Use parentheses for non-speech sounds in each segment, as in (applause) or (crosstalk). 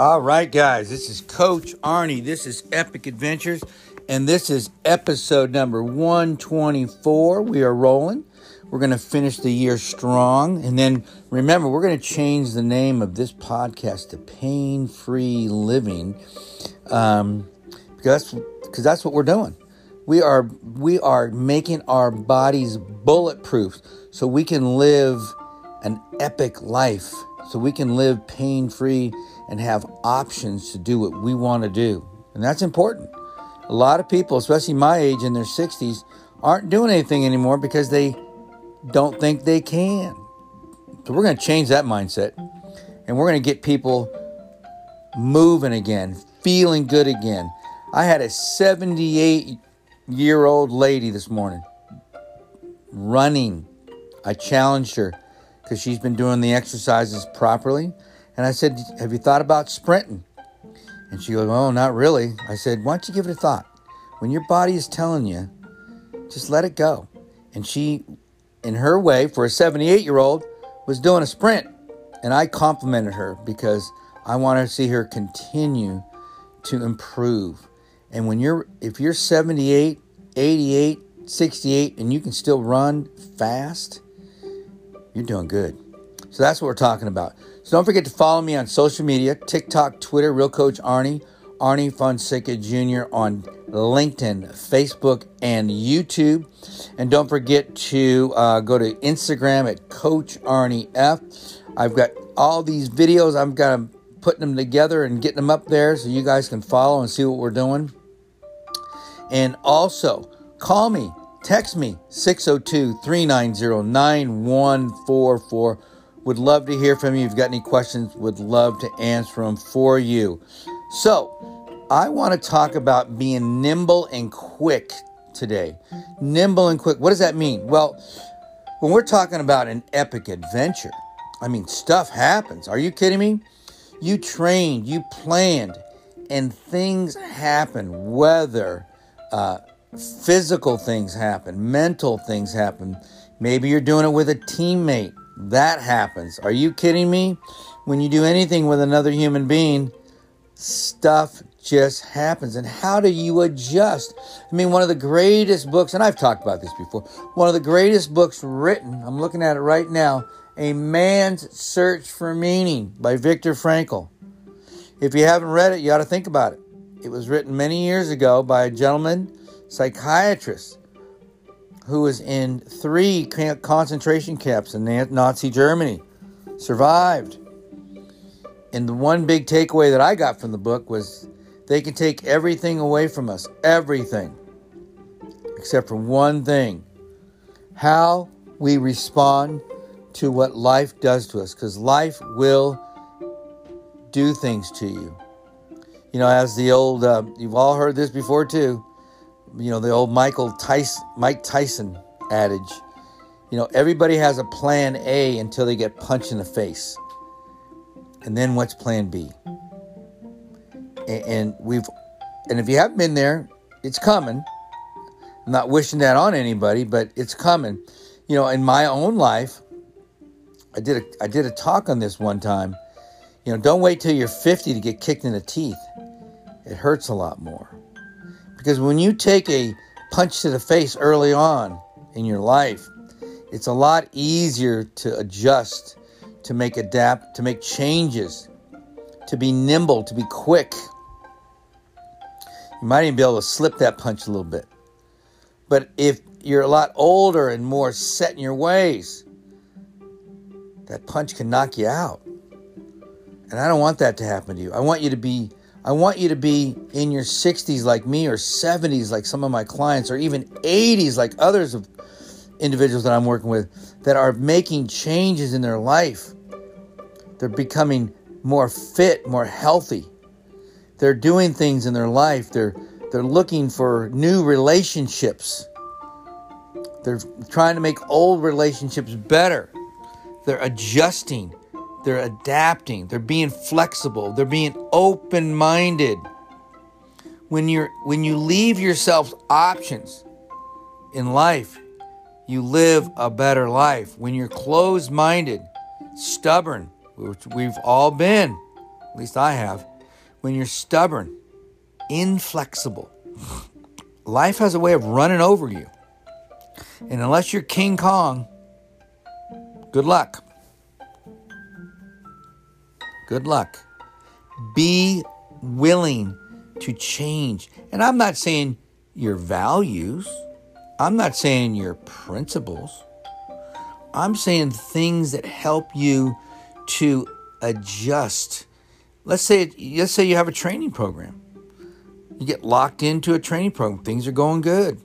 All right, guys, this is Coach Arnie. This is Epic Adventures, and this is episode number 124. We are rolling. We're going to finish the year strong. And then remember, we're going to change the name of this podcast to Pain Free Living um, because, because that's what we're doing. We are, we are making our bodies bulletproof so we can live an epic life, so we can live pain free and have options to do what we want to do. And that's important. A lot of people, especially my age in their 60s, aren't doing anything anymore because they don't think they can. So we're going to change that mindset and we're going to get people moving again, feeling good again. I had a 78 year old lady this morning running. I challenged her because she's been doing the exercises properly. And I said, Have you thought about sprinting? And she goes, Oh, not really. I said, Why don't you give it a thought? When your body is telling you, just let it go. And she, in her way, for a 78 year old, was doing a sprint. And I complimented her because I want to see her continue to improve. And when you're, if you're 78, 88, 68, and you can still run fast, you're doing good. So that's what we're talking about. So don't forget to follow me on social media TikTok, Twitter, Real Coach Arnie, Arnie Fonseca Jr. on LinkedIn, Facebook, and YouTube. And don't forget to uh, go to Instagram at Coach Arnie F. I've got all these videos. I've got them putting them together and getting them up there so you guys can follow and see what we're doing. And also, call me, text me 602 390 9144 would love to hear from you. If you've got any questions, would love to answer them for you. So, I want to talk about being nimble and quick today. Nimble and quick. What does that mean? Well, when we're talking about an epic adventure, I mean, stuff happens. Are you kidding me? You trained, you planned, and things happen, whether uh, physical things happen, mental things happen. Maybe you're doing it with a teammate that happens. Are you kidding me? When you do anything with another human being, stuff just happens. And how do you adjust? I mean, one of the greatest books, and I've talked about this before, one of the greatest books written, I'm looking at it right now, A Man's Search for Meaning by Viktor Frankl. If you haven't read it, you ought to think about it. It was written many years ago by a gentleman, psychiatrist, who was in three concentration camps in Nazi Germany, survived. And the one big takeaway that I got from the book was they can take everything away from us, everything, except for one thing how we respond to what life does to us, because life will do things to you. You know, as the old, uh, you've all heard this before too you know, the old Michael Tyson, Mike Tyson adage. You know, everybody has a plan A until they get punched in the face. And then what's plan B? And we've, and if you haven't been there, it's coming. I'm not wishing that on anybody, but it's coming. You know, in my own life, I did a, I did a talk on this one time. You know, don't wait till you're 50 to get kicked in the teeth. It hurts a lot more. Because when you take a punch to the face early on in your life, it's a lot easier to adjust, to make adapt, to make changes, to be nimble, to be quick. You might even be able to slip that punch a little bit. But if you're a lot older and more set in your ways, that punch can knock you out. And I don't want that to happen to you. I want you to be I want you to be in your 60s like me, or 70s like some of my clients, or even 80s like others of individuals that I'm working with that are making changes in their life. They're becoming more fit, more healthy. They're doing things in their life. They're they're looking for new relationships. They're trying to make old relationships better. They're adjusting. They're adapting. They're being flexible. They're being open minded. When, you're, when you leave yourself options in life, you live a better life. When you're closed minded, stubborn, which we've all been, at least I have, when you're stubborn, inflexible, (laughs) life has a way of running over you. And unless you're King Kong, good luck. Good luck. Be willing to change. And I'm not saying your values, I'm not saying your principles. I'm saying things that help you to adjust. Let's say let's say you have a training program. You get locked into a training program. Things are going good.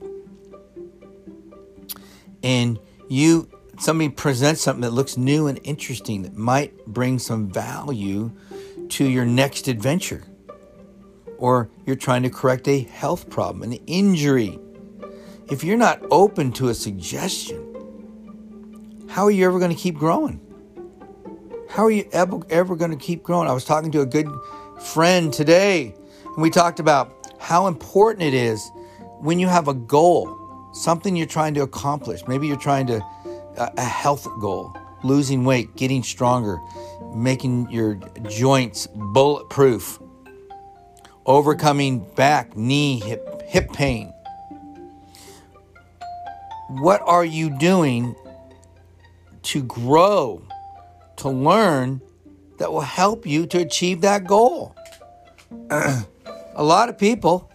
And you somebody presents something that looks new and interesting that might bring some value to your next adventure. Or you're trying to correct a health problem, an injury. If you're not open to a suggestion, how are you ever going to keep growing? How are you ever, ever going to keep growing? I was talking to a good friend today, and we talked about how important it is when you have a goal, something you're trying to accomplish. Maybe you're trying to a health goal, losing weight, getting stronger, making your joints bulletproof, overcoming back, knee, hip, hip pain. What are you doing to grow, to learn that will help you to achieve that goal? (clears throat) a lot of people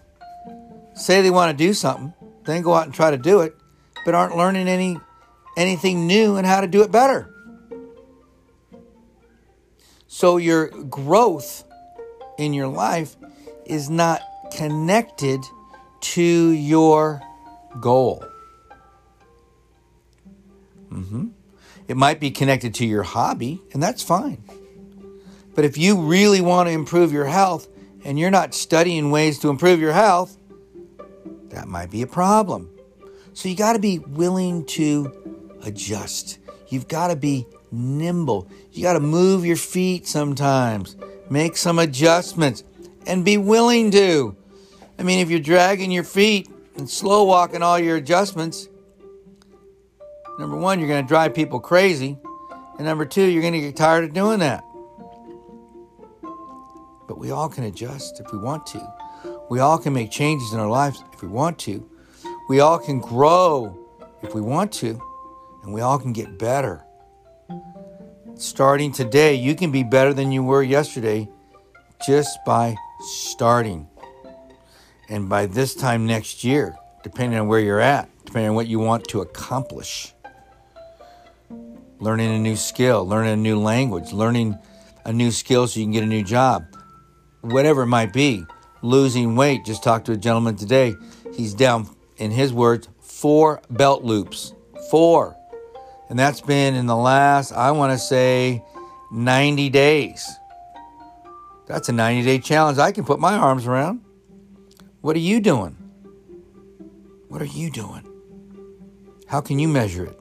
say they want to do something, then go out and try to do it, but aren't learning any anything new and how to do it better. So your growth in your life is not connected to your goal. Mm-hmm. It might be connected to your hobby, and that's fine. But if you really want to improve your health and you're not studying ways to improve your health, that might be a problem. So you got to be willing to adjust. You've got to be nimble. You got to move your feet sometimes, make some adjustments, and be willing to. I mean, if you're dragging your feet and slow walking all your adjustments, number one, you're going to drive people crazy. And number two, you're going to get tired of doing that. But we all can adjust if we want to. We all can make changes in our lives if we want to. We all can grow if we want to and we all can get better. Starting today, you can be better than you were yesterday just by starting. And by this time next year, depending on where you're at, depending on what you want to accomplish, learning a new skill, learning a new language, learning a new skill so you can get a new job, whatever it might be, losing weight. Just talked to a gentleman today. He's down, in his words, four belt loops. Four. And that's been in the last, I want to say, 90 days. That's a 90 day challenge I can put my arms around. What are you doing? What are you doing? How can you measure it?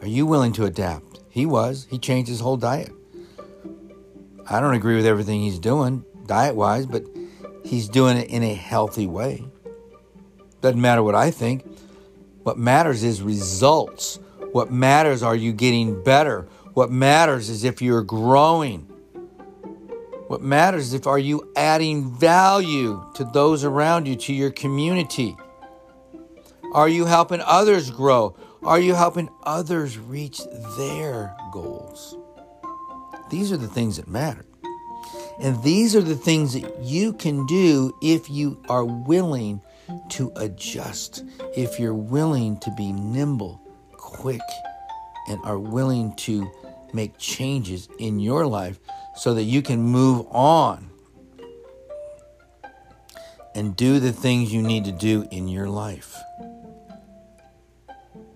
Are you willing to adapt? He was. He changed his whole diet. I don't agree with everything he's doing diet wise, but he's doing it in a healthy way. Doesn't matter what I think. What matters is results. What matters are you getting better? What matters is if you're growing. What matters is if are you adding value to those around you, to your community? Are you helping others grow? Are you helping others reach their goals? These are the things that matter. And these are the things that you can do if you are willing to adjust, if you're willing to be nimble, quick and are willing to make changes in your life so that you can move on and do the things you need to do in your life.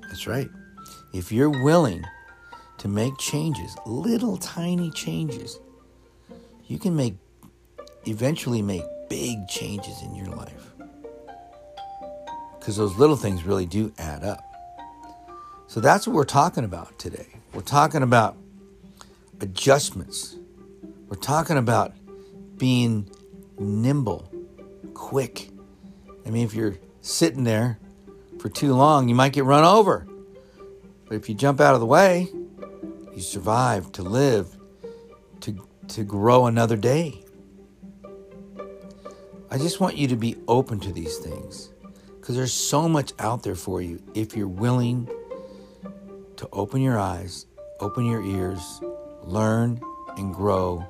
That's right. If you're willing to make changes, little tiny changes, you can make eventually make big changes in your life. Because those little things really do add up. So that's what we're talking about today. We're talking about adjustments. We're talking about being nimble, quick. I mean, if you're sitting there for too long, you might get run over. But if you jump out of the way, you survive to live, to, to grow another day. I just want you to be open to these things because there's so much out there for you if you're willing to open your eyes, open your ears, learn and grow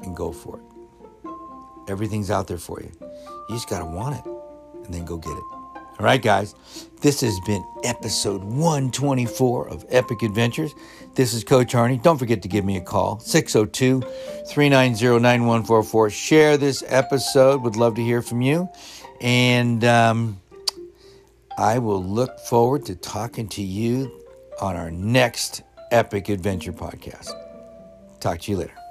and go for it. Everything's out there for you. You just got to want it and then go get it. All right, guys, this has been episode 124 of Epic Adventures. This is Coach Arnie. Don't forget to give me a call, 602 390 9144. Share this episode. Would love to hear from you. And um, I will look forward to talking to you on our next Epic Adventure podcast. Talk to you later.